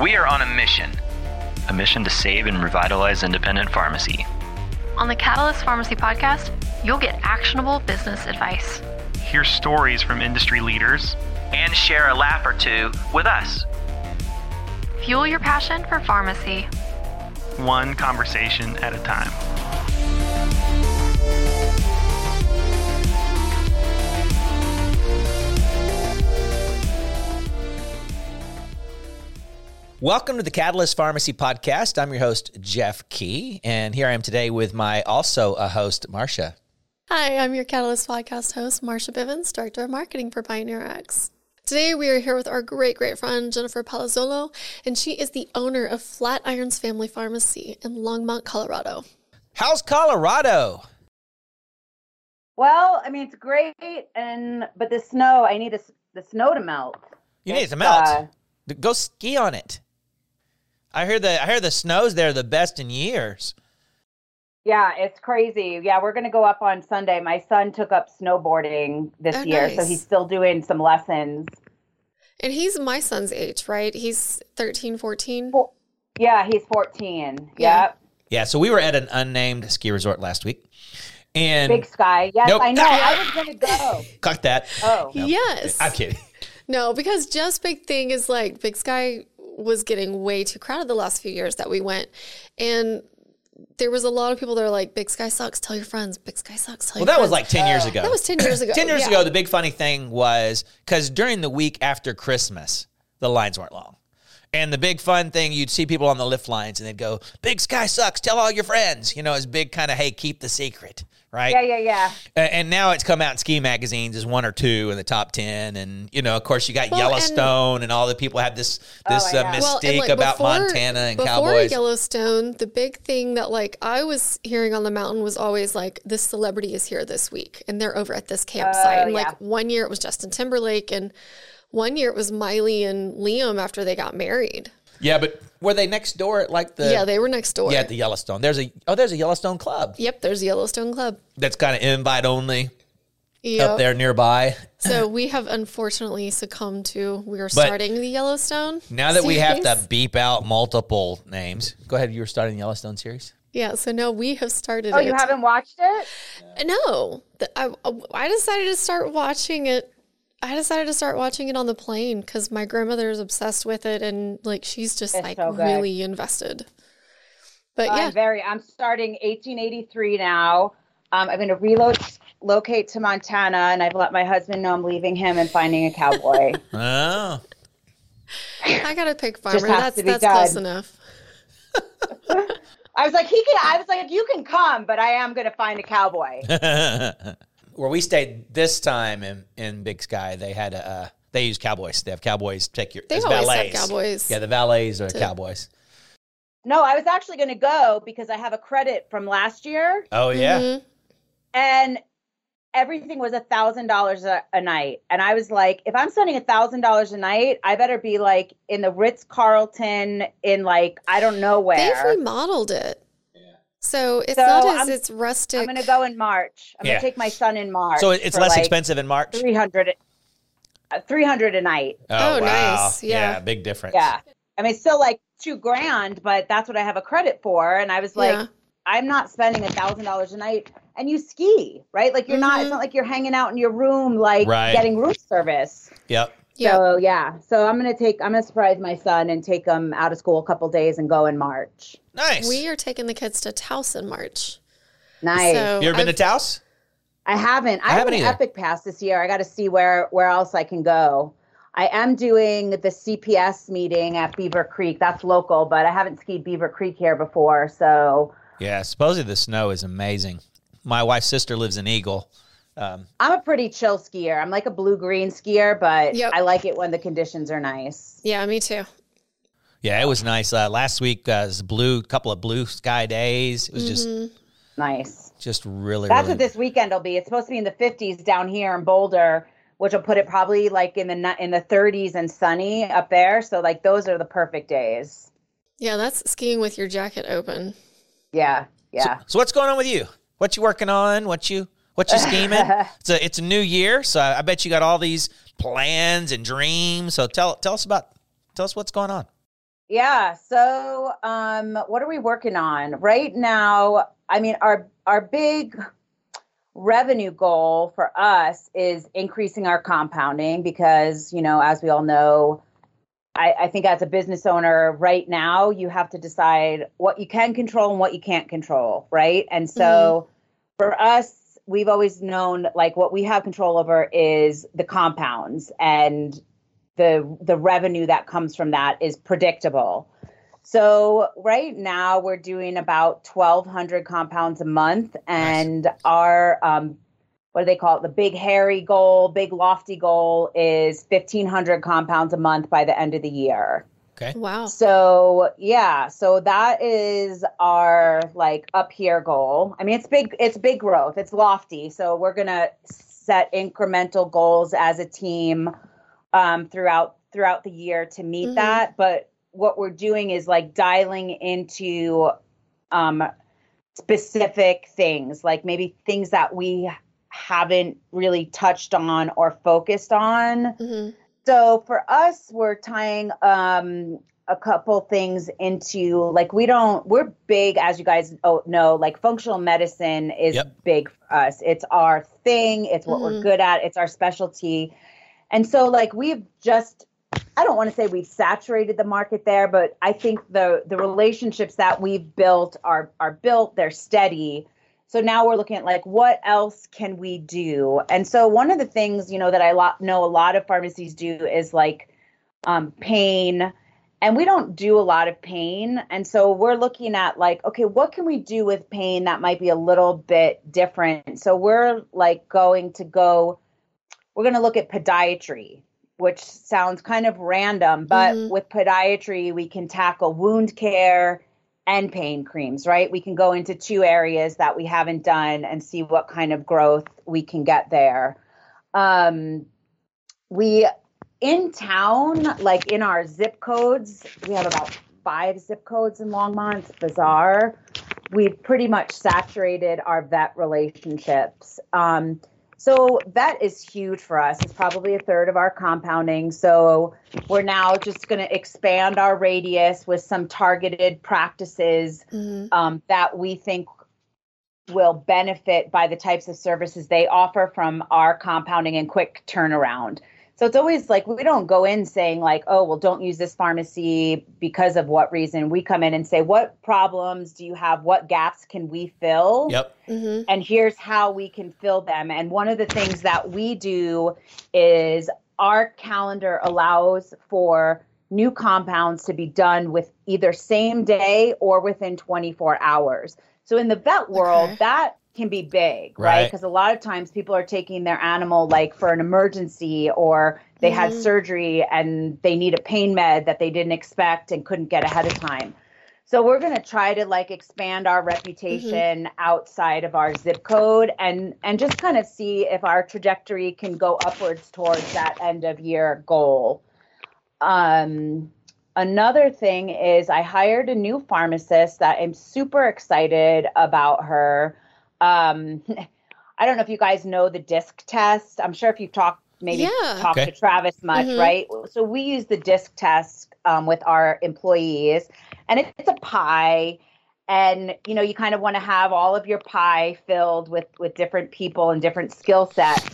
We are on a mission a mission to save and revitalize independent pharmacy. On the Catalyst Pharmacy podcast, you'll get actionable business advice. Hear stories from industry leaders and share a laugh or two with us. Fuel your passion for pharmacy. One conversation at a time. Welcome to the Catalyst Pharmacy Podcast. I'm your host, Jeff Key, and here I am today with my also a host, Marcia. Hi, I'm your Catalyst Podcast host, Marcia Bivens, Director of Marketing for PioneerRx. Today we are here with our great, great friend, Jennifer Palazzolo, and she is the owner of Flatirons Family Pharmacy in Longmont, Colorado. How's Colorado? Well, I mean, it's great, and but the snow, I need a, the snow to melt. You need it to melt. Uh, Go ski on it. I hear the I hear the snows there the best in years. Yeah, it's crazy. Yeah, we're gonna go up on Sunday. My son took up snowboarding this oh, year, nice. so he's still doing some lessons. And he's my son's age, right? He's 13, 14? Yeah, he's 14. Yeah. Yep. Yeah, so we were at an unnamed ski resort last week. And Big Sky. Yes, nope. I know. I was going to go. Cut that. Oh. Nope. Yes. I'm kidding. No, because just big thing is like Big Sky was getting way too crowded the last few years that we went. And there was a lot of people that are like, Big Sky sucks, tell your friends. Big Sky sucks, tell well, that was like 10 years uh, ago. That was 10 years ago. 10 years yeah. ago, the big funny thing was because during the week after Christmas, the lines weren't long. And the big fun thing, you'd see people on the lift lines and they'd go, Big Sky sucks, tell all your friends. You know, it's big kind of, hey, keep the secret right? Yeah, yeah, yeah. And now it's come out in ski magazines as one or two in the top ten, and you know, of course, you got well, Yellowstone, and, and, all the people have this oh, this oh, uh, mystique well, like about before, Montana and before cowboys. Yellowstone, the big thing that like I was hearing on the mountain was always like this celebrity is here this week, and they're over at this campsite. Uh, and like yeah. one year it was Justin Timberlake, and one year it was Miley and Liam after they got married. Yeah, but were they next door at like the? Yeah, they were next door. Yeah, at the Yellowstone. There's a oh, there's a Yellowstone club. Yep, there's a Yellowstone club. That's kind of invite only. Yep. Up there nearby. So we have unfortunately succumbed to we are starting the Yellowstone. Now that series. we have to beep out multiple names, go ahead. You were starting the Yellowstone series. Yeah, so now we have started. Oh, it. you haven't watched it? No, I I decided to start watching it I decided to start watching it on the plane because my grandmother is obsessed with it and like she's just it's like so really invested. But yeah, I'm very. I'm starting 1883 now. Um, I'm going to relocate to Montana, and I've let my husband know I'm leaving him and finding a cowboy. oh, I got to pick farmer. That's that's done. close enough. I was like, he can. I was like, you can come, but I am going to find a cowboy where we stayed this time in, in Big Sky, they had a uh, they use cowboys. They have cowboys take your they as always valets. Have cowboys. Yeah, the valets are to, cowboys. No, I was actually going to go because I have a credit from last year. Oh yeah, mm-hmm. and everything was a thousand dollars a night, and I was like, if I'm spending a thousand dollars a night, I better be like in the Ritz Carlton in like I don't know where. They've remodeled it. So it's so not as I'm, it's rustic. I'm going to go in March. I'm yeah. going to take my son in March. So it's less like expensive in March. 300 uh, 300 a night. Oh, oh wow. nice. Yeah. yeah. big difference. Yeah. I mean, it's still like 2 grand, but that's what I have a credit for and I was like yeah. I'm not spending a $1000 a night and you ski, right? Like you're mm-hmm. not it's mm-hmm. not like you're hanging out in your room like right. getting room service. Yep. So yeah, so I'm gonna take I'm gonna surprise my son and take him out of school a couple days and go in March. Nice. We are taking the kids to Taos in March. Nice. So you ever been I've, to Taos? I haven't. I, I haven't have an Epic Pass this year. I got to see where where else I can go. I am doing the CPS meeting at Beaver Creek. That's local, but I haven't skied Beaver Creek here before. So yeah, supposedly the snow is amazing. My wife's sister lives in Eagle. Um, I'm a pretty chill skier. I'm like a blue green skier, but yep. I like it when the conditions are nice. Yeah, me too. Yeah, it was nice. Uh, last week uh, was blue, couple of blue sky days. It was mm-hmm. just nice. Just really. That's really... what this weekend will be. It's supposed to be in the 50s down here in Boulder, which will put it probably like in the in the 30s and sunny up there. So like those are the perfect days. Yeah, that's skiing with your jacket open. Yeah, yeah. So, so what's going on with you? What you working on? What you what you scheming? it's a it's a new year, so I bet you got all these plans and dreams. So tell tell us about tell us what's going on. Yeah. So, um, what are we working on right now? I mean, our our big revenue goal for us is increasing our compounding because, you know, as we all know, I, I, think as a business owner right now, you have to decide what you can control and what you can't control, right? And so mm-hmm. for us, we've always known like what we have control over is the compounds and the the revenue that comes from that is predictable. So right now we're doing about 1,200 compounds a month, and nice. our um, what do they call it? The big hairy goal, big lofty goal is 1,500 compounds a month by the end of the year. Okay. Wow. So yeah, so that is our like up here goal. I mean, it's big. It's big growth. It's lofty. So we're gonna set incremental goals as a team um, throughout throughout the year to meet mm-hmm. that. But what we're doing is like dialing into um, specific things, like maybe things that we haven't really touched on or focused on. Mm-hmm. So for us, we're tying um, a couple things into like we don't we're big as you guys know like functional medicine is yep. big for us it's our thing it's what mm-hmm. we're good at it's our specialty and so like we've just I don't want to say we've saturated the market there, but I think the the relationships that we've built are are built, they're steady. So now we're looking at like what else can we do? And so one of the things, you know, that I know a lot of pharmacies do is like um, pain and we don't do a lot of pain and so we're looking at like okay what can we do with pain that might be a little bit different so we're like going to go we're going to look at podiatry which sounds kind of random, but mm-hmm. with podiatry, we can tackle wound care and pain creams, right? We can go into two areas that we haven't done and see what kind of growth we can get there. Um, we in town, like in our zip codes, we have about five zip codes in Longmont. Bizarre. We've pretty much saturated our vet relationships. Um, so that is huge for us. It's probably a third of our compounding. So we're now just going to expand our radius with some targeted practices mm-hmm. um, that we think will benefit by the types of services they offer from our compounding and quick turnaround. So it's always like we don't go in saying like, oh, well, don't use this pharmacy because of what reason. We come in and say, what problems do you have? What gaps can we fill? Yep. Mm-hmm. And here's how we can fill them. And one of the things that we do is our calendar allows for new compounds to be done with either same day or within 24 hours. So in the vet world, okay. that can be big, right? Because right? a lot of times people are taking their animal like for an emergency or they mm-hmm. had surgery and they need a pain med that they didn't expect and couldn't get ahead of time. So we're going to try to like expand our reputation mm-hmm. outside of our zip code and and just kind of see if our trajectory can go upwards towards that end of year goal. Um another thing is I hired a new pharmacist that I'm super excited about her um, I don't know if you guys know the disc test. I'm sure if you've talked, maybe yeah. talked okay. to Travis much, mm-hmm. right? So we use the disc test um, with our employees, and it's a pie. And you know, you kind of want to have all of your pie filled with with different people and different skill sets.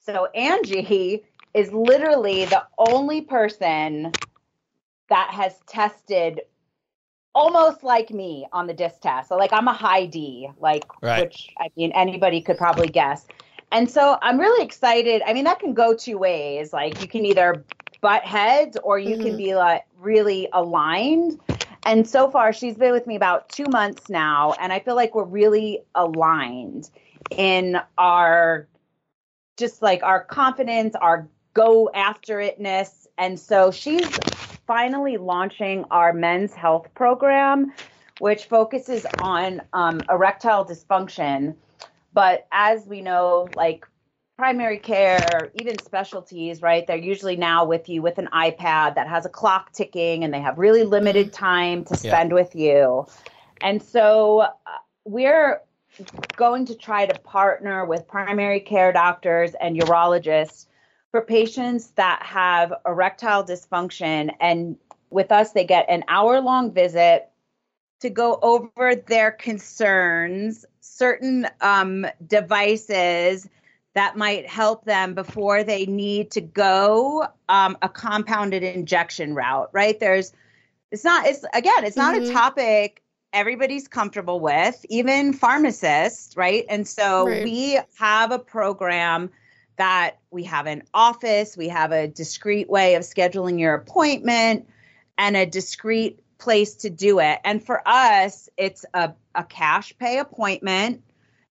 So Angie is literally the only person that has tested almost like me on the disc test. So like I'm a high D, like right. which I mean anybody could probably guess. And so I'm really excited. I mean that can go two ways. Like you can either butt heads or you mm-hmm. can be like really aligned. And so far she's been with me about 2 months now and I feel like we're really aligned in our just like our confidence, our go after itness. And so she's finally launching our men's health program, which focuses on um, erectile dysfunction. But as we know, like primary care, even specialties, right? They're usually now with you with an iPad that has a clock ticking and they have really limited time to spend yeah. with you. And so uh, we're going to try to partner with primary care doctors and urologists for patients that have erectile dysfunction and with us, they get an hour long visit to go over their concerns, certain um, devices that might help them before they need to go um, a compounded injection route, right? There's, it's not, it's again, it's not mm-hmm. a topic everybody's comfortable with, even pharmacists, right? And so right. we have a program that we have an office, we have a discreet way of scheduling your appointment and a discreet place to do it. And for us, it's a, a cash pay appointment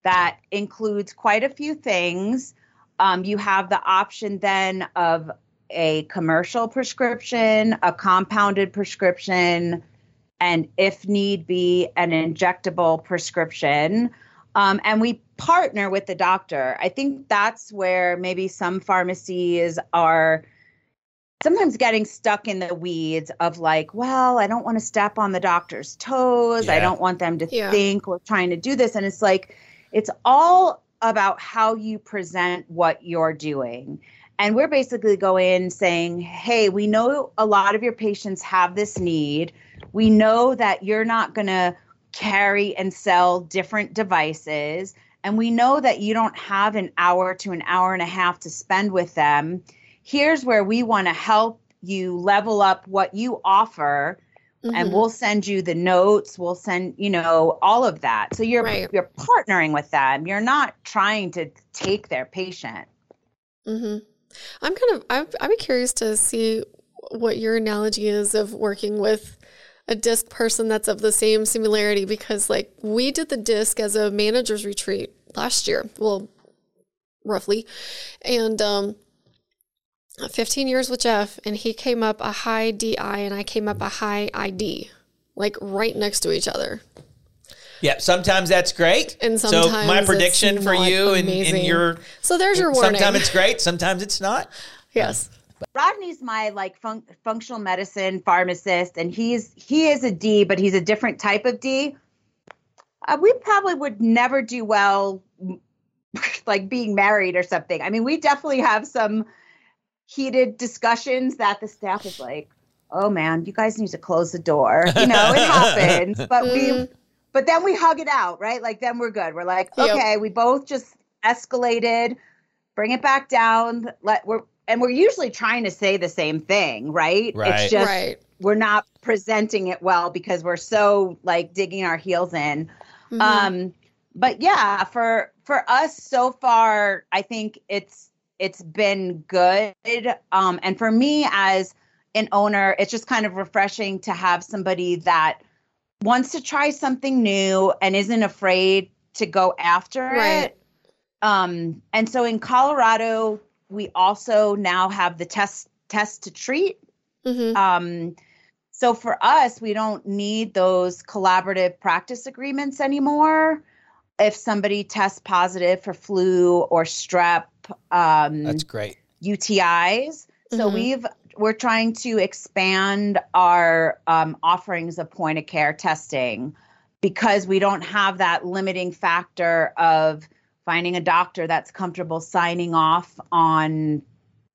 that includes quite a few things. Um, you have the option then of a commercial prescription, a compounded prescription, and if need be, an injectable prescription. Um, and we partner with the doctor. I think that's where maybe some pharmacies are sometimes getting stuck in the weeds of like, well, I don't want to step on the doctor's toes. Yeah. I don't want them to yeah. think we're trying to do this. And it's like, it's all about how you present what you're doing. And we're basically going saying, hey, we know a lot of your patients have this need. We know that you're not going to carry and sell different devices. And we know that you don't have an hour to an hour and a half to spend with them. Here's where we want to help you level up what you offer. Mm-hmm. And we'll send you the notes. We'll send, you know, all of that. So you're right. you're partnering with them. You're not trying to take their patient. Mm-hmm. I'm kind of I'm I'm curious to see what your analogy is of working with a disc person that's of the same similarity because like we did the disc as a manager's retreat last year well roughly and um 15 years with jeff and he came up a high di and i came up a high id like right next to each other yeah, sometimes that's great. And sometimes so my prediction for you and, and your so there's your warning. Sometimes it's great, sometimes it's not. Yes. Rodney's my like fun- functional medicine pharmacist, and he's he is a D, but he's a different type of D. Uh, we probably would never do well, like being married or something. I mean, we definitely have some heated discussions that the staff is like, "Oh man, you guys need to close the door." You know, it happens, but we, mm. but then we hug it out, right? Like then we're good. We're like, okay, yep. we both just escalated. Bring it back down. Let we're and we're usually trying to say the same thing, right? right. It's just right. we're not presenting it well because we're so like digging our heels in. Mm-hmm. Um, but yeah, for for us so far, I think it's it's been good. Um, and for me as an owner, it's just kind of refreshing to have somebody that wants to try something new and isn't afraid to go after right. it. Um, and so in Colorado, we also now have the test test to treat. Mm-hmm. Um, so for us, we don't need those collaborative practice agreements anymore. If somebody tests positive for flu or strep, um, that's great. UTIs. Mm-hmm. So we've we're trying to expand our um, offerings of point of care testing because we don't have that limiting factor of finding a doctor that's comfortable signing off on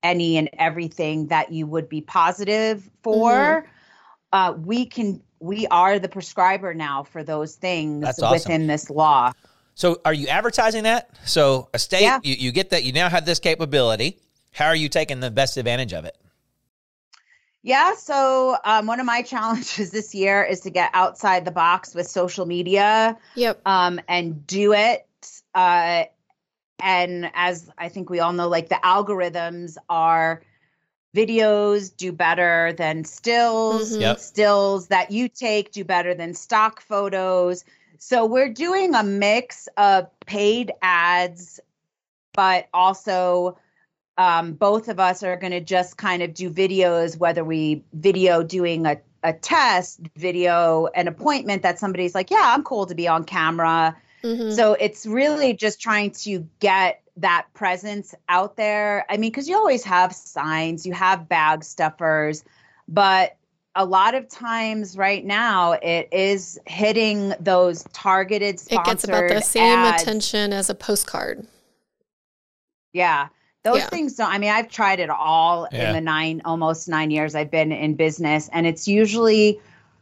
any and everything that you would be positive for. Mm-hmm. Uh, we can we are the prescriber now for those things awesome. within this law. So are you advertising that? So a state yeah. you, you get that you now have this capability. How are you taking the best advantage of it? Yeah, so um, one of my challenges this year is to get outside the box with social media. Yep. Um, and do it uh, and as I think we all know, like the algorithms are videos do better than stills, mm-hmm. yep. stills that you take do better than stock photos. So we're doing a mix of paid ads, but also um, both of us are going to just kind of do videos, whether we video doing a, a test, video an appointment that somebody's like, yeah, I'm cool to be on camera Mm-hmm. So it's really just trying to get that presence out there. I mean, because you always have signs, you have bag stuffers, but a lot of times right now it is hitting those targeted it gets about the same ads. attention as a postcard yeah those yeah. things don't i mean i've tried it all yeah. in the nine almost nine years i've been in business and it's usually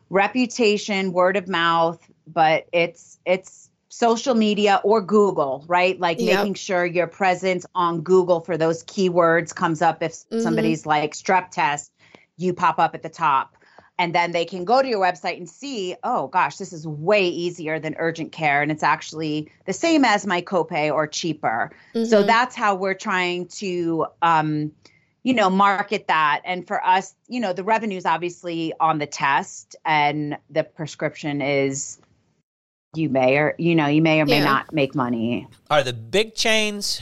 reputation word of mouth but it's it's social media or google right like yep. making sure your presence on google for those keywords comes up if mm-hmm. somebody's like strep test you pop up at the top and then they can go to your website and see oh gosh this is way easier than urgent care and it's actually the same as my copay or cheaper mm-hmm. so that's how we're trying to um, you know market that and for us you know the revenue is obviously on the test and the prescription is you may or you know you may or may yeah. not make money. Are the big chains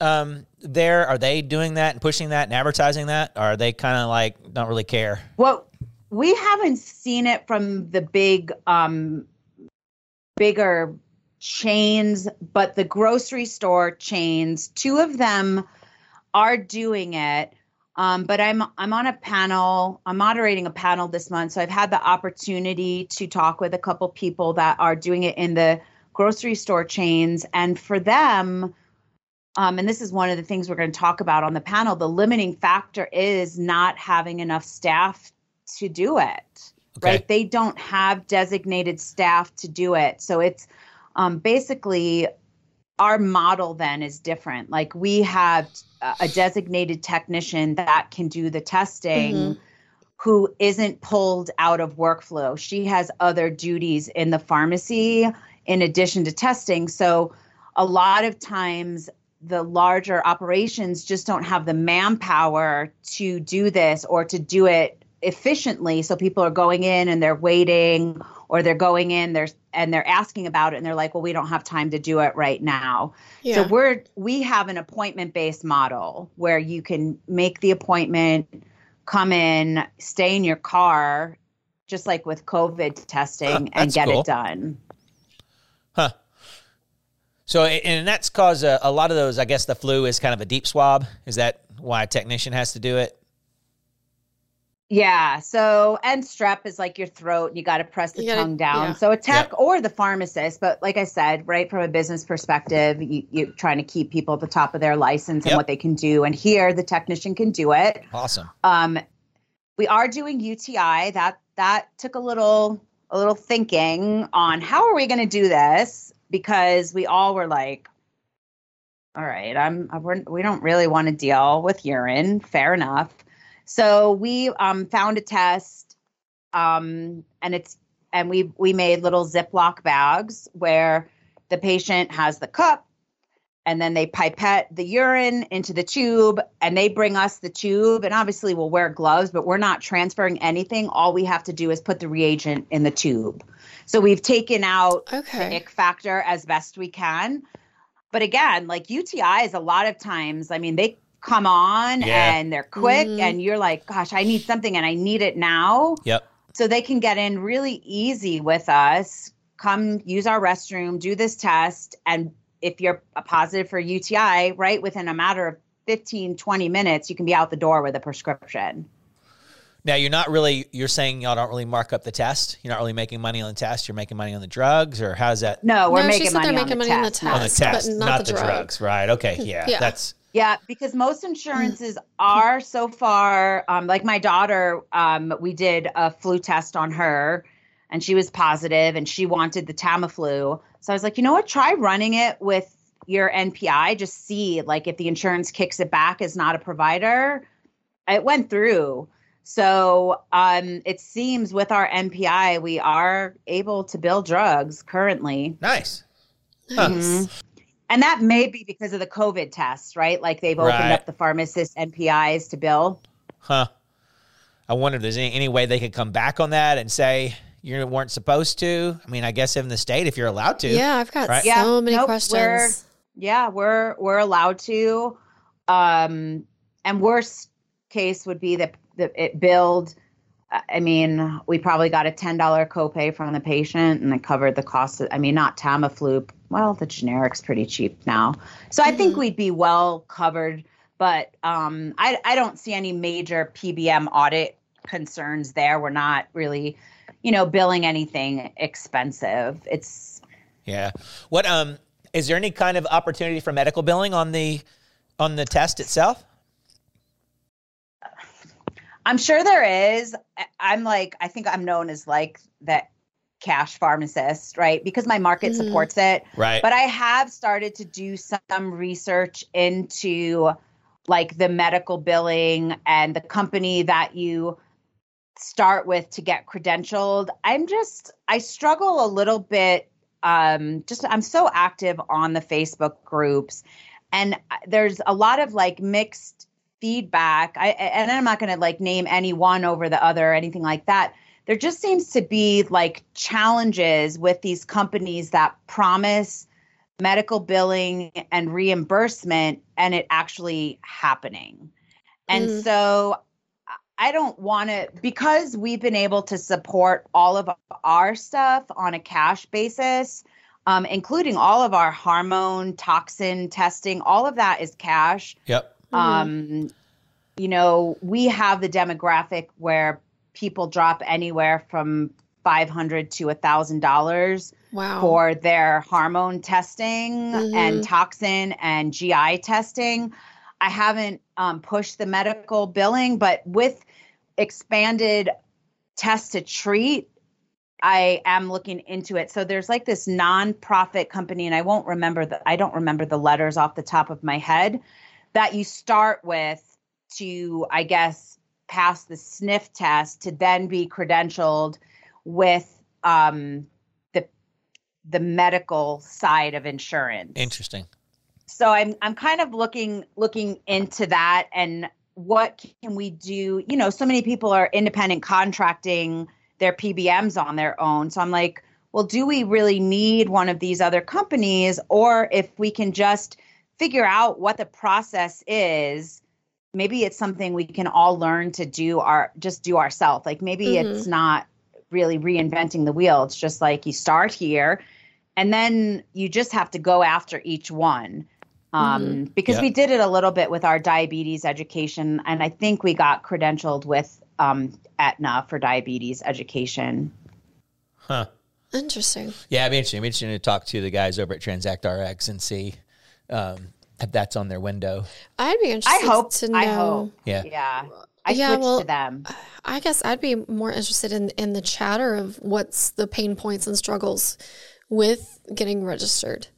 um, there are they doing that and pushing that and advertising that? Or are they kind of like don't really care? Well we haven't seen it from the big um bigger chains but the grocery store chains two of them are doing it um, but I'm I'm on a panel. I'm moderating a panel this month, so I've had the opportunity to talk with a couple people that are doing it in the grocery store chains, and for them, um, and this is one of the things we're going to talk about on the panel. The limiting factor is not having enough staff to do it. Okay. Right? They don't have designated staff to do it. So it's um, basically our model then is different. Like we have a designated technician that can do the testing. Mm-hmm. Who isn't pulled out of workflow? She has other duties in the pharmacy in addition to testing. So, a lot of times the larger operations just don't have the manpower to do this or to do it efficiently so people are going in and they're waiting or they're going in there's and they're asking about it and they're like well we don't have time to do it right now. Yeah. so we're we have an appointment based model where you can make the appointment come in stay in your car just like with covid testing huh, and get cool. it done. Huh. So and that's caused a, a lot of those i guess the flu is kind of a deep swab. Is that why a technician has to do it yeah. So, and strep is like your throat, and you got to press the gotta, tongue down. Yeah. So, a tech yep. or the pharmacist, but like I said, right from a business perspective, you, you're trying to keep people at the top of their license and what they can do. And here, the technician can do it. Awesome. Um, we are doing UTI. That that took a little a little thinking on how are we going to do this because we all were like, all right, I'm we're, we don't really want to deal with urine. Fair enough. So we um, found a test, um, and it's and we we made little Ziploc bags where the patient has the cup, and then they pipette the urine into the tube, and they bring us the tube, and obviously we'll wear gloves, but we're not transferring anything. All we have to do is put the reagent in the tube. So we've taken out okay. the ick factor as best we can. But again, like UTIs, a lot of times, I mean, they come on yeah. and they're quick mm-hmm. and you're like, gosh, I need something and I need it now. Yep. So they can get in really easy with us, come use our restroom, do this test. And if you're a positive for UTI, right, within a matter of 15, 20 minutes, you can be out the door with a prescription. Now you're not really you're saying y'all don't really mark up the test. You're not really making money on the test. You're making money on the drugs, or how's that? No, we're no, making, money, on making money, on the test. On the test, not, not, the, the drugs. drugs. Right? Okay. Yeah, yeah. That's yeah, because most insurances are so far, um, like my daughter, um, we did a flu test on her and she was positive and she wanted the Tamiflu. So I was like, you know what? Try running it with your NPI. Just see like if the insurance kicks it back as not a provider. It went through. So um, it seems with our NPI, we are able to bill drugs currently. Nice. Huh. Mm-hmm. And that may be because of the COVID tests, right? Like they've opened right. up the pharmacist NPIs to bill. Huh. I wonder if there's any, any way they could come back on that and say you weren't supposed to. I mean, I guess in the state, if you're allowed to. Yeah, I've got right? so yeah, many nope, questions. We're, yeah, we're we're allowed to. Um, and worst case would be that, that it billed – I mean, we probably got a $10 copay from the patient and it covered the cost of, I mean, not Tamiflu. Well, the generic's pretty cheap now. So mm-hmm. I think mm-hmm. we'd be well covered, but um, I, I don't see any major PBM audit concerns there. We're not really, you know, billing anything expensive. It's, yeah. What, um, is there any kind of opportunity for medical billing on the on the test itself? I'm sure there is. I'm like, I think I'm known as like that cash pharmacist, right? Because my market mm-hmm. supports it. Right. But I have started to do some research into like the medical billing and the company that you start with to get credentialed. I'm just I struggle a little bit um just I'm so active on the Facebook groups and there's a lot of like mixed feedback. I and I'm not going to like name any one over the other or anything like that. There just seems to be like challenges with these companies that promise medical billing and reimbursement and it actually happening. And mm. so I don't want to, because we've been able to support all of our stuff on a cash basis, um, including all of our hormone toxin testing, all of that is cash. Yep. Um, mm-hmm. you know, we have the demographic where people drop anywhere from 500 to a thousand dollars wow. for their hormone testing mm-hmm. and toxin and GI testing. I haven't um, pushed the medical billing, but with expanded test to treat, I am looking into it. So there's like this nonprofit company, and I won't remember the I don't remember the letters off the top of my head that you start with to, I guess, pass the sniff test to then be credentialed with um, the the medical side of insurance. Interesting. So I'm I'm kind of looking looking into that and what can we do? You know, so many people are independent contracting their PBMs on their own. So I'm like, well, do we really need one of these other companies? Or if we can just figure out what the process is, maybe it's something we can all learn to do our just do ourselves. Like maybe mm-hmm. it's not really reinventing the wheel. It's just like you start here and then you just have to go after each one um, mm-hmm. because yep. we did it a little bit with our diabetes education, and I think we got credentialed with um, Aetna for diabetes education. Huh. Interesting. Yeah, it'd be interesting. It'd be interesting to talk to the guys over at Transact RX and see um, if that's on their window. I'd be interested. I hope to know. I hope. Yeah. Yeah. I yeah, well, to them. I guess I'd be more interested in in the chatter of what's the pain points and struggles with getting registered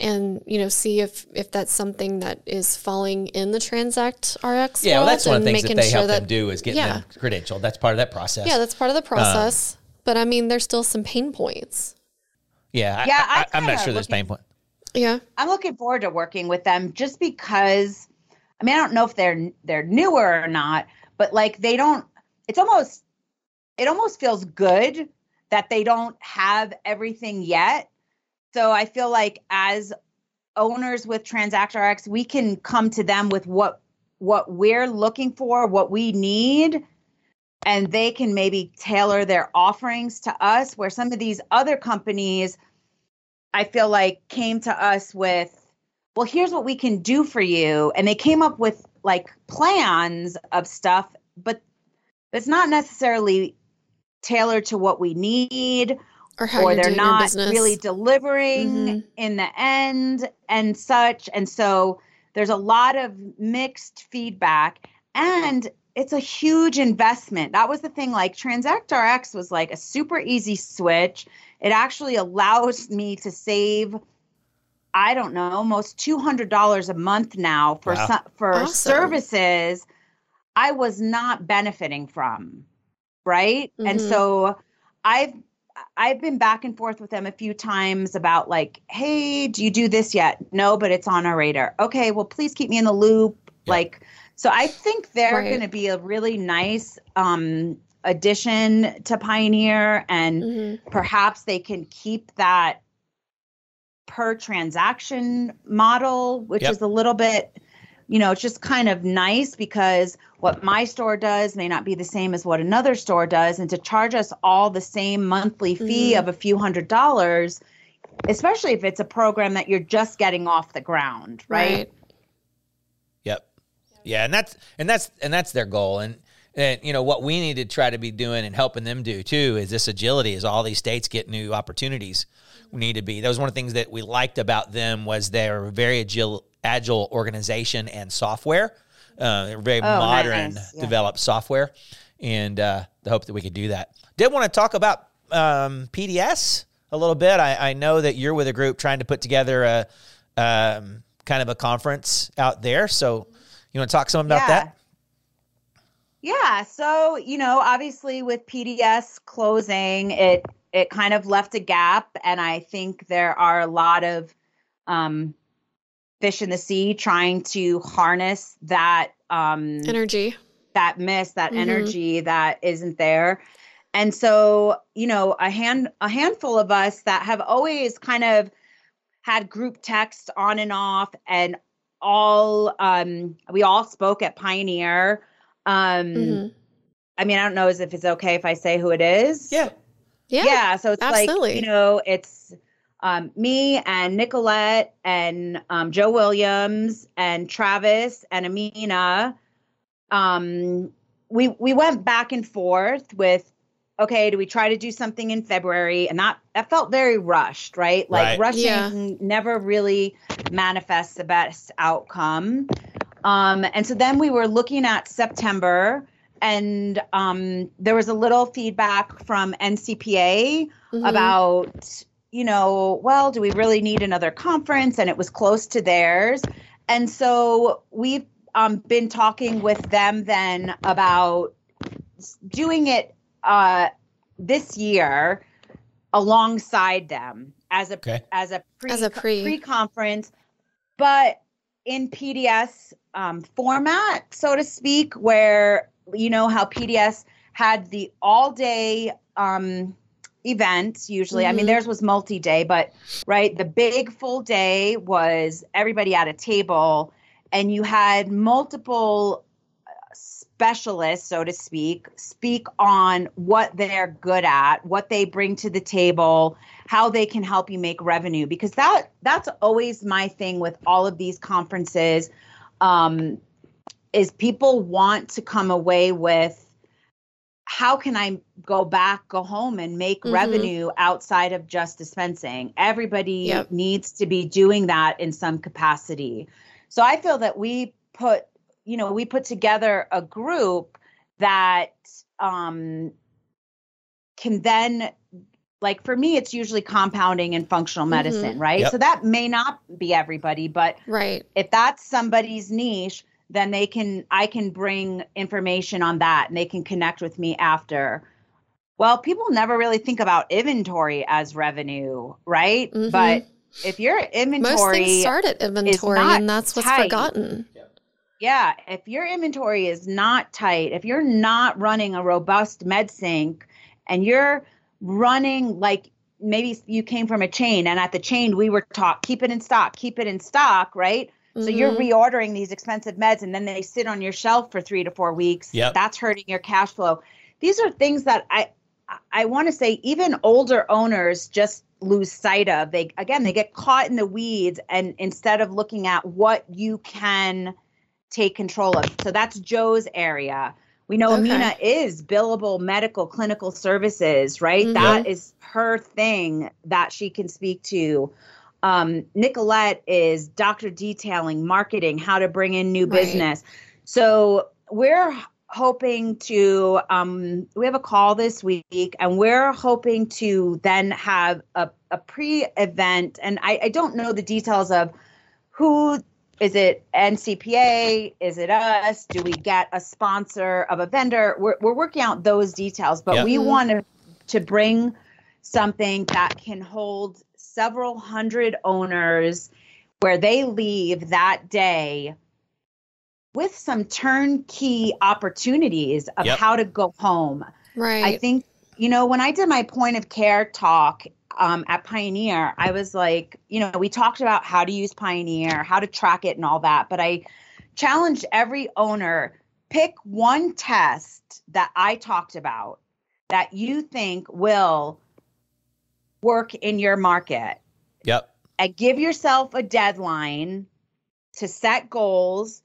and you know see if if that's something that is falling in the transact rx yeah well, that's one of the things that they sure help that, them do is get yeah. them credentialed that's part of that process yeah that's part of the process um, but i mean there's still some pain points yeah yeah I, I, am not sure there's pain points yeah i'm looking forward to working with them just because i mean i don't know if they're they're newer or not but like they don't it's almost it almost feels good that they don't have everything yet so I feel like as owners with Transact RX, we can come to them with what what we're looking for, what we need, and they can maybe tailor their offerings to us. Where some of these other companies, I feel like came to us with, well, here's what we can do for you, and they came up with like plans of stuff, but it's not necessarily tailored to what we need or, or they're not really delivering mm-hmm. in the end and such. And so there's a lot of mixed feedback and it's a huge investment. That was the thing. Like Transact RX was like a super easy switch. It actually allows me to save, I don't know, almost two hundred dollars a month now for wow. for awesome. services I was not benefiting from, right? Mm-hmm. And so I've I've been back and forth with them a few times about like, hey, do you do this yet? No, but it's on our radar. Okay, well, please keep me in the loop. Like, so I think they're right. going to be a really nice um, addition to Pioneer, and mm-hmm. perhaps they can keep that per transaction model, which yep. is a little bit you know, it's just kind of nice because what my store does may not be the same as what another store does. And to charge us all the same monthly fee mm. of a few hundred dollars, especially if it's a program that you're just getting off the ground, right? right. Yep. Yeah, and that's and that's and that's their goal. And And you know what we need to try to be doing and helping them do too is this agility. As all these states get new opportunities, we need to be. That was one of the things that we liked about them was they're a very agile, agile organization and software. Uh, very oh, modern, nice. yeah. developed software, and uh, the hope that we could do that. Did want to talk about um, PDS a little bit. I, I, know that you're with a group trying to put together a um, kind of a conference out there. So you want to talk some about yeah. that? Yeah. So, you know, obviously with PDS closing, it it kind of left a gap. And I think there are a lot of um fish in the sea trying to harness that um energy. That miss, that mm-hmm. energy that isn't there. And so, you know, a hand a handful of us that have always kind of had group text on and off and all um we all spoke at Pioneer um, mm-hmm. I mean, I don't know as if it's okay if I say who it is. Yeah. Yeah. Yeah. So it's absolutely. like, you know, it's um, me and Nicolette and um, Joe Williams and Travis and Amina. Um, we we went back and forth with okay, do we try to do something in February? And that that felt very rushed, right? Like right. rushing yeah. never really manifests the best outcome. Um, and so then we were looking at September, and um, there was a little feedback from NCPA mm-hmm. about, you know, well, do we really need another conference? And it was close to theirs. And so we've um, been talking with them then about doing it uh, this year alongside them as a okay. as a pre as a pre pre conference, but in PDS um, format, so to speak, where you know how PDS had the all day um, event usually. Mm-hmm. I mean, mm-hmm. theirs was multi day, but right, the big full day was everybody at a table, and you had multiple uh, specialists, so to speak, speak on what they're good at, what they bring to the table, how they can help you make revenue because that that's always my thing with all of these conferences um, is people want to come away with how can I go back, go home and make mm-hmm. revenue outside of just dispensing? Everybody yep. needs to be doing that in some capacity. So I feel that we put, you know, we put together a group that um, can then like for me it's usually compounding and functional mm-hmm. medicine mm-hmm. right yep. so that may not be everybody but right if that's somebody's niche then they can i can bring information on that and they can connect with me after well people never really think about inventory as revenue right mm-hmm. but if your inventory most things start at inventory and that's what's tight, forgotten yeah if your inventory is not tight if you're not running a robust med sync and you're running like maybe you came from a chain and at the chain we were taught keep it in stock keep it in stock right mm-hmm. so you're mm-hmm. reordering these expensive meds and then they sit on your shelf for three to four weeks yep. that's hurting your cash flow these are things that i i want to say even older owners just lose sight of they again they get caught in the weeds and instead of looking at what you can take control of so that's joe's area we know okay. Amina is billable medical clinical services, right? Mm-hmm. That is her thing that she can speak to. Um, Nicolette is doctor detailing, marketing, how to bring in new right. business. So we're hoping to um, we have a call this week and we're hoping to then have a, a pre-event and I, I don't know the details of who is it NCPA? Is it us? Do we get a sponsor of a vendor? We're, we're working out those details, but yep. we mm-hmm. want to, to bring something that can hold several hundred owners where they leave that day with some turnkey opportunities of yep. how to go home. Right. I think, you know, when I did my point of care talk um, at Pioneer, I was like, you know, we talked about how to use Pioneer, how to track it, and all that. But I challenged every owner pick one test that I talked about that you think will work in your market. Yep. And give yourself a deadline to set goals,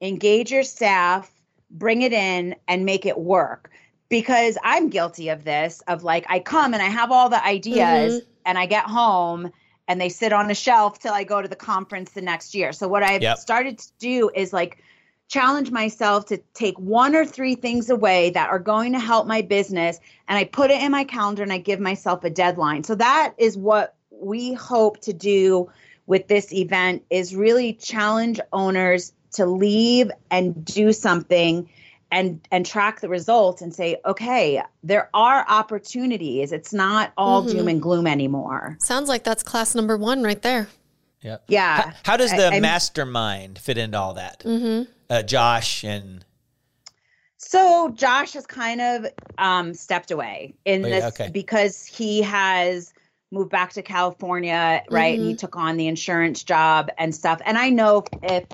engage your staff, bring it in and make it work because I'm guilty of this of like I come and I have all the ideas mm-hmm. and I get home and they sit on a shelf till I go to the conference the next year. So what I've yep. started to do is like challenge myself to take one or three things away that are going to help my business and I put it in my calendar and I give myself a deadline. So that is what we hope to do with this event is really challenge owners to leave and do something and and track the results and say okay there are opportunities it's not all mm-hmm. doom and gloom anymore sounds like that's class number one right there yeah yeah how, how does the I, mastermind fit into all that mm-hmm. uh, josh and so josh has kind of um, stepped away in oh, this okay. because he has moved back to California, right? Mm-hmm. And he mm-hmm. took on the insurance job and stuff. And I know if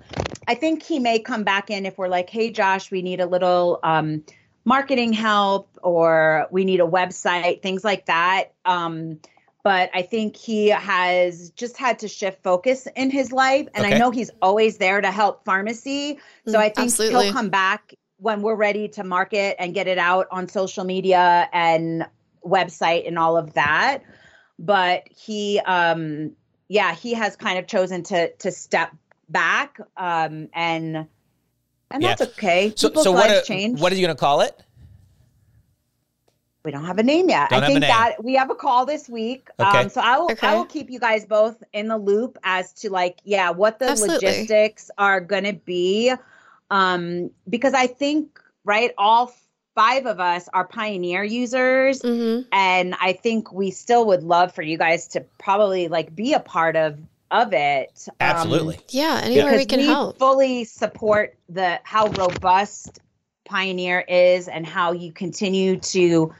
I think he may come back in if we're like, hey, Josh, we need a little um, marketing help or we need a website, things like that. Um, but I think he has just had to shift focus in his life. And okay. I know he's always there to help pharmacy. So mm, I think Absolutely. he'll come back when we're ready to market and get it out on social media and website and all of that but he um yeah he has kind of chosen to to step back um and and yeah. that's okay so, People's so what lives a, change what are you going to call it we don't have a name yet. Don't I think that we have a call this week. Okay. Um, so I will okay. I will keep you guys both in the loop as to like, yeah, what the Absolutely. logistics are gonna be. Um, because I think, right, all five of us are pioneer users. Mm-hmm. and i think we still would love for you guys to probably like be a part of of it. Um, absolutely. Um, yeah anywhere we can we help. fully support the how robust pioneer is and how you continue to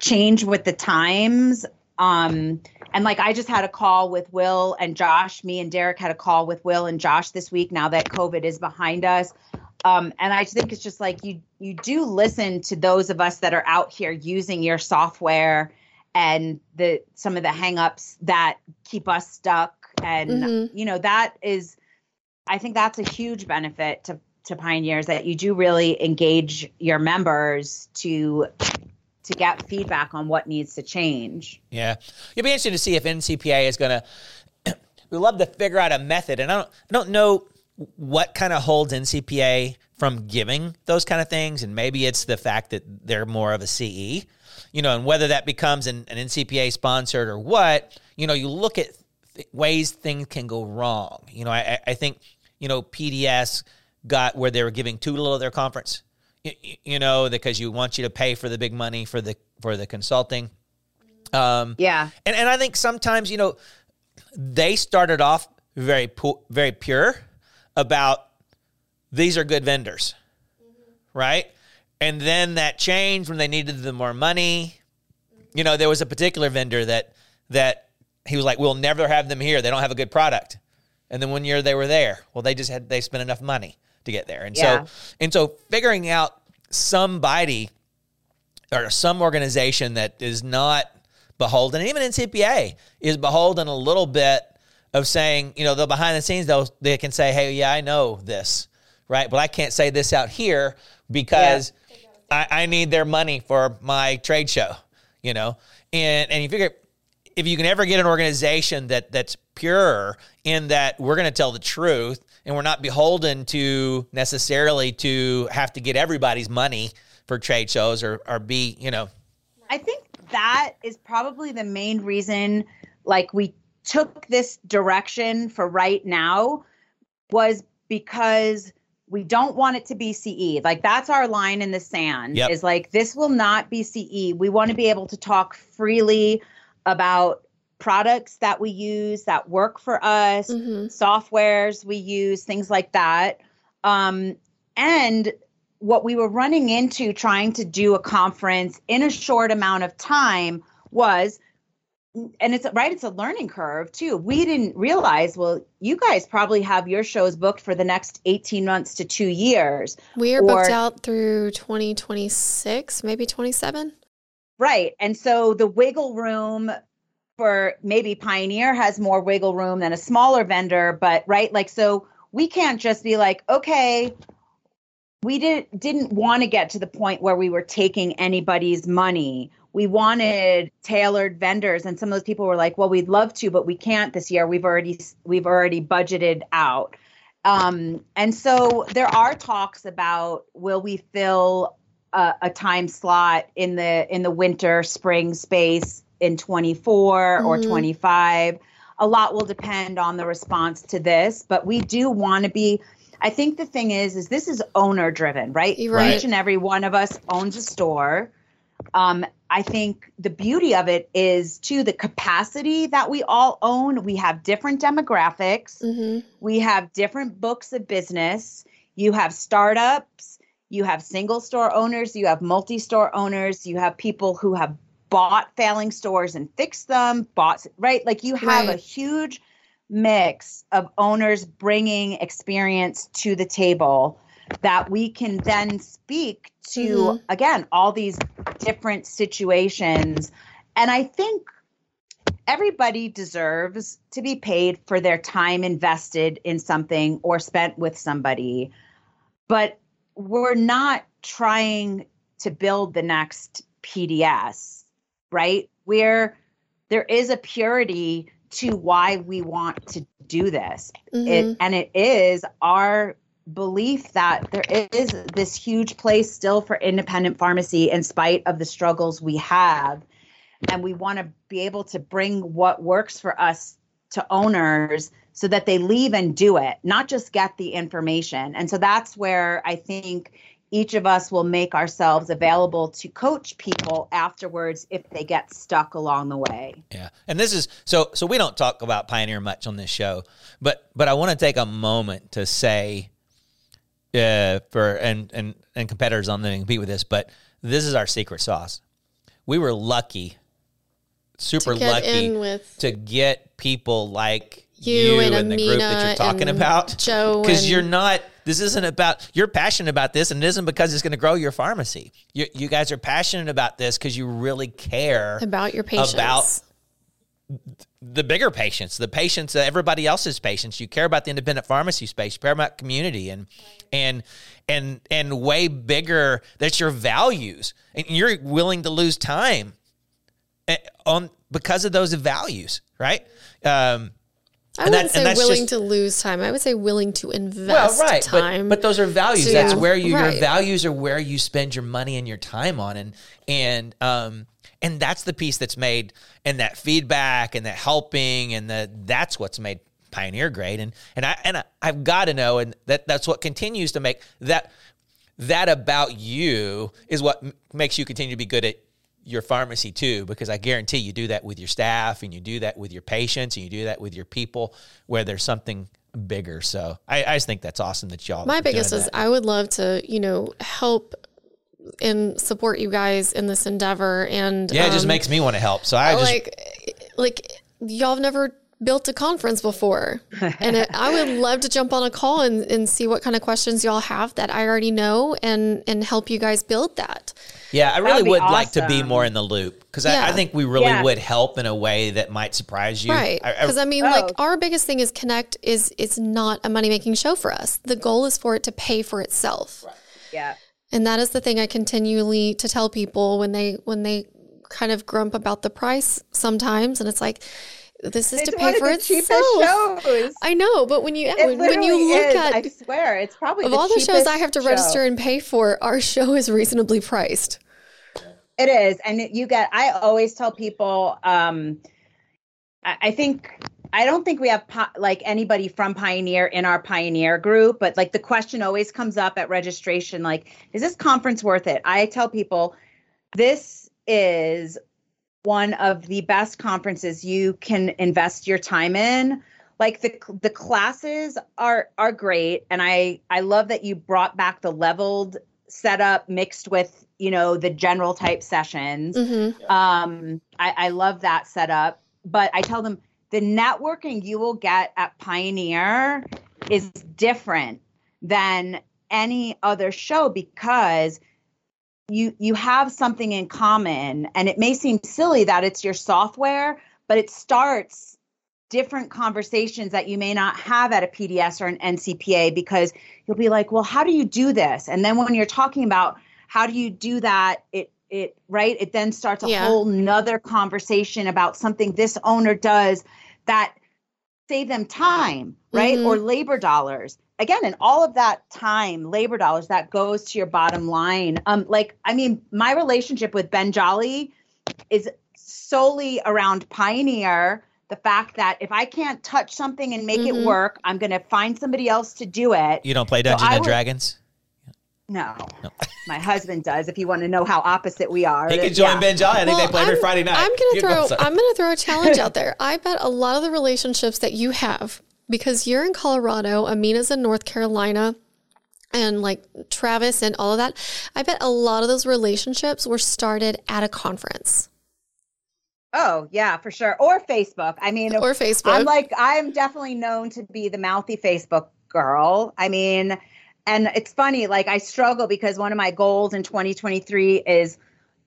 change with the times. Um and like i just had a call with will and josh. Me and derek had a call with will and josh this week now that covid is behind us um, and I think it's just like you you do listen to those of us that are out here using your software and the some of the hangups that keep us stuck. And mm-hmm. you know, that is I think that's a huge benefit to to pioneers that you do really engage your members to to get feedback on what needs to change. Yeah. It'll be interesting to see if NCPA is gonna we love to figure out a method and I don't I don't know what kind of holds NCPA from giving those kind of things, and maybe it's the fact that they're more of a CE, you know, and whether that becomes an, an NCPA sponsored or what, you know, you look at th- ways things can go wrong. You know, I, I think, you know, PDS got where they were giving too little of their conference, you, you know, because you want you to pay for the big money for the for the consulting. Um, yeah, and and I think sometimes you know they started off very pu- very pure about these are good vendors, mm-hmm. right? And then that changed when they needed the more money. You know, there was a particular vendor that that he was like, "We'll never have them here. They don't have a good product." And then one year they were there. Well, they just had they spent enough money to get there. And yeah. so and so figuring out somebody or some organization that is not beholden, even NCPA is beholden a little bit of saying, you know, the behind the scenes, they'll, they can say, hey, yeah, I know this, right? But I can't say this out here because yeah. I, I need their money for my trade show, you know? And, and you figure if you can ever get an organization that that's pure in that we're going to tell the truth and we're not beholden to necessarily to have to get everybody's money for trade shows or, or be, you know. I think that is probably the main reason like we took this direction for right now was because we don't want it to be CE. Like that's our line in the sand yep. is like this will not be CE. We want to be able to talk freely about products that we use that work for us, mm-hmm. softwares we use, things like that. Um, and what we were running into trying to do a conference in a short amount of time was and it's right it's a learning curve too. We didn't realize well you guys probably have your shows booked for the next 18 months to two years. We are or, booked out through 2026 maybe 27 right and so the wiggle room for maybe pioneer has more wiggle room than a smaller vendor but right like so we can't just be like okay we didn't didn't want to get to the point where we were taking anybody's money. We wanted tailored vendors and some of those people were like, "Well, we'd love to, but we can't this year. We've already we've already budgeted out." Um, and so there are talks about will we fill a, a, time slot in the in the winter spring space in 24 mm-hmm. or 25 a lot will depend on the response to this but we do want to be i think the thing is is this is owner driven right? right each and every one of us owns a store um, i think the beauty of it is to the capacity that we all own we have different demographics mm-hmm. we have different books of business you have startups you have single store owners, you have multi store owners, you have people who have bought failing stores and fixed them, bought, right? Like you have right. a huge mix of owners bringing experience to the table that we can then speak to, mm-hmm. again, all these different situations. And I think everybody deserves to be paid for their time invested in something or spent with somebody. But we're not trying to build the next PDS, right? Where there is a purity to why we want to do this. Mm-hmm. It, and it is our belief that there is this huge place still for independent pharmacy in spite of the struggles we have. And we want to be able to bring what works for us to owners so that they leave and do it, not just get the information. And so that's where I think each of us will make ourselves available to coach people afterwards if they get stuck along the way. Yeah. And this is so so we don't talk about Pioneer much on this show, but but I want to take a moment to say uh for and and and competitors on the compete with this, but this is our secret sauce. We were lucky super lucky with to get people like you, you and, and the group that you're talking about. Joe. Because you're not, this isn't about, you're passionate about this and it isn't because it's going to grow your pharmacy. You, you guys are passionate about this because you really care about your patients. About the bigger patients, the patients, uh, everybody else's patients. You care about the independent pharmacy space. You care about community and and and and way bigger. That's your values, and you're willing to lose time eh, on because of those values, right? Um, I wouldn't that, say willing just, to lose time. I would say willing to invest well, right, time. But, but those are values. To, that's where you, right. your values are where you spend your money and your time on, and and um and that's the piece that's made, and that feedback and that helping, and that that's what's made Pioneer great. And and I and I, I've got to know, and that that's what continues to make that that about you is what makes you continue to be good at your pharmacy too, because I guarantee you do that with your staff and you do that with your patients and you do that with your people where there's something bigger. So I, I just think that's awesome that y'all. My biggest is I would love to, you know, help and support you guys in this endeavor. And yeah, it just um, makes me want to help. So I just like, like y'all have never built a conference before. and it, I would love to jump on a call and, and see what kind of questions y'all have that I already know and, and help you guys build that. Yeah, I really would awesome. like to be more in the loop because yeah. I, I, think we really yeah. would help in a way that might surprise you. Right. Because I, I, I, mean, oh. like our biggest thing is Connect is it's not a money making show for us. The goal is for it to pay for itself. Right. Yeah. And that is the thing I continually to tell people when they when they kind of grump about the price sometimes, and it's like this is it's to pay for itself. Shows. I know, but when you when, when, you look is, at, I swear, it's probably of the all the shows I have to show. register and pay for. Our show is reasonably priced. It is, and you get. I always tell people. Um, I, I think I don't think we have like anybody from Pioneer in our Pioneer group, but like the question always comes up at registration, like, is this conference worth it? I tell people, this is one of the best conferences you can invest your time in like the the classes are are great and i i love that you brought back the leveled setup mixed with you know the general type sessions mm-hmm. um I, I love that setup but i tell them the networking you will get at pioneer is different than any other show because you you have something in common and it may seem silly that it's your software but it starts different conversations that you may not have at a PDS or an NCPA because you'll be like, well, how do you do this? And then when you're talking about how do you do that, it it right, it then starts a yeah. whole nother conversation about something this owner does that save them time, right? Mm-hmm. Or labor dollars. Again, and all of that time, labor dollars, that goes to your bottom line. Um, like, I mean, my relationship with Ben Jolly is solely around Pioneer the fact that if I can't touch something and make mm-hmm. it work, I'm going to find somebody else to do it. You don't play Dungeons so and would, Dragons? No. no. My husband does. If you want to know how opposite we are, he can join yeah. Ben I think well, they play I'm, every Friday night. I'm gonna throw. I'm gonna throw a challenge out there. I bet a lot of the relationships that you have, because you're in Colorado, Amina's in North Carolina, and like Travis and all of that. I bet a lot of those relationships were started at a conference. Oh yeah, for sure. Or Facebook. I mean, or Facebook. I'm like, I'm definitely known to be the mouthy Facebook girl. I mean, and it's funny. Like I struggle because one of my goals in 2023 is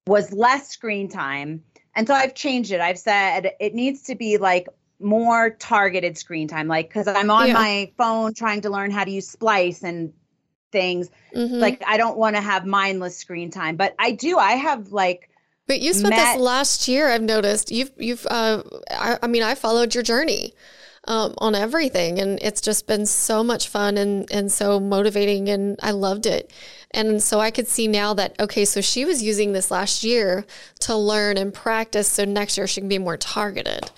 was less screen time, and so I've changed it. I've said it needs to be like more targeted screen time. Like because I'm on yeah. my phone trying to learn how to use Splice and things. Mm-hmm. Like I don't want to have mindless screen time, but I do. I have like but you spent met, this last year. I've noticed you've you've. Uh, I, I mean, I followed your journey um, on everything, and it's just been so much fun and and so motivating, and I loved it. And so I could see now that okay, so she was using this last year to learn and practice, so next year she can be more targeted.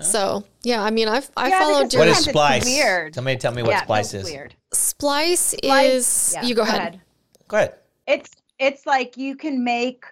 So yeah, I mean, I've I yeah, followed your. What is Splice? Weird. Somebody tell me what yeah, Splice is. Weird. Splice, Splice is. Yeah, you go, go ahead. ahead. Go ahead. It's it's like you can make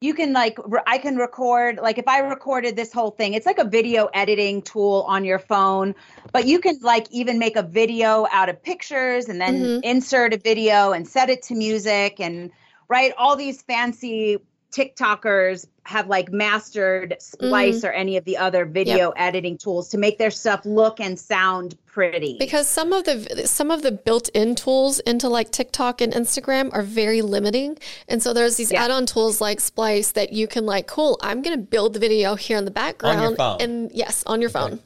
you can like re- i can record like if i recorded this whole thing it's like a video editing tool on your phone but you can like even make a video out of pictures and then mm-hmm. insert a video and set it to music and right all these fancy tiktokers have like mastered splice mm-hmm. or any of the other video yep. editing tools to make their stuff look and sound pretty because some of the some of the built-in tools into like tiktok and instagram are very limiting and so there's these yeah. add-on tools like splice that you can like cool i'm going to build the video here in the background and yes on your phone okay.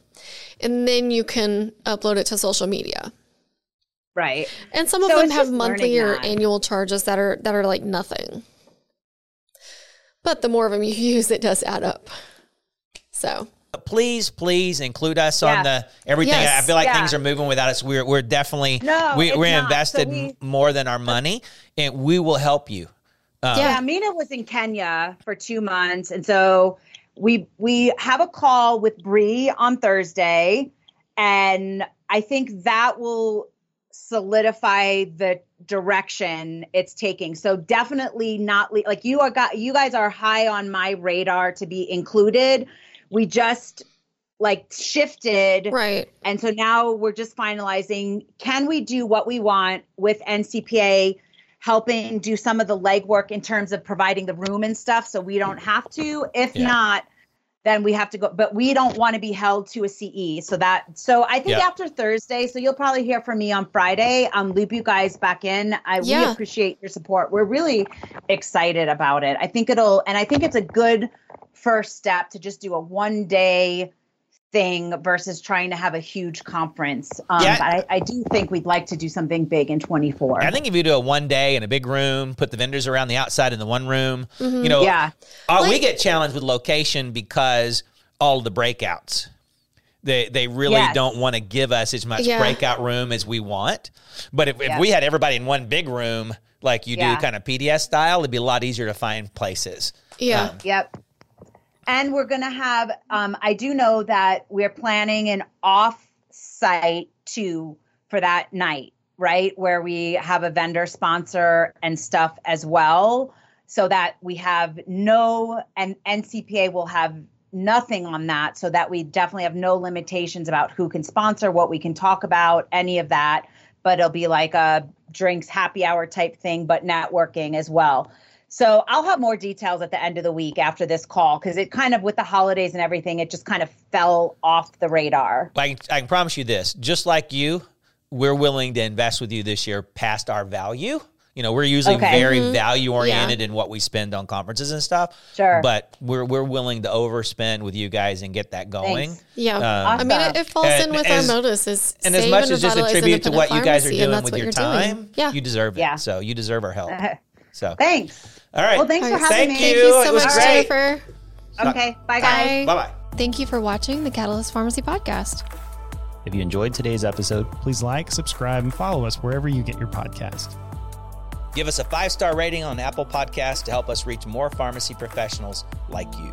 and then you can upload it to social media right and some of so them have monthly or that. annual charges that are that are like nothing but the more of them you use, it does add up. So please, please include us on the everything. Yes. I feel like yeah. things are moving without us. We're we're definitely no, we, are invested so we, more than our money, and we will help you. Um, yeah, Mina was in Kenya for two months, and so we we have a call with Bree on Thursday, and I think that will solidify the direction it's taking. So definitely not le- like you are got you guys are high on my radar to be included. We just like shifted. Right. And so now we're just finalizing can we do what we want with NCPA helping do some of the legwork in terms of providing the room and stuff so we don't have to. If yeah. not, then we have to go but we don't want to be held to a ce so that so i think after thursday so you'll probably hear from me on friday um loop you guys back in. I yeah. really appreciate your support. We're really excited about it. I think it'll and i think it's a good first step to just do a one day thing versus trying to have a huge conference. Um, yeah. But I, I, do think we'd like to do something big in 24. I think if you do a one day in a big room, put the vendors around the outside in the one room, mm-hmm. you know, yeah. Uh, like, we get challenged with location because all the breakouts. They, they really yes. don't want to give us as much yeah. breakout room as we want. But if, if we had everybody in one big room, like you yeah. do kind of PDS style, it'd be a lot easier to find places. Yeah. Um, yep and we're going to have um, i do know that we're planning an off site too for that night right? Where we have a vendor sponsor and stuff as well so that we have no and ncpa will have nothing on that so that we definitely have no limitations about who can sponsor what we can talk about any of that. But it'll be like a drinks happy hour type thing but networking as well so I'll have more details at the end of the week after this call because it kind of, with the holidays and everything, it just kind of fell off the radar. I can, I can promise you this just like you, we're willing to invest with you this year past our value. You know, we're usually okay. very mm-hmm. value oriented yeah. in what we spend on conferences and stuff. Sure. But we're we're willing to overspend with you guys and get that going. Thanks. Yeah. Um, awesome. I mean, it, it falls and, in with our motives. Is and as much as just a tribute to what you guys are doing with your time, doing. yeah. you deserve it. Yeah. So you deserve our help. So thanks. All right. Well, thanks for having Thank me. You. Thank you so much, great. Jennifer. Okay. Bye, guys. Bye bye. Thank you for watching the Catalyst Pharmacy podcast. If you enjoyed today's episode, please like, subscribe, and follow us wherever you get your podcast. Give us a five star rating on Apple Podcasts to help us reach more pharmacy professionals like you.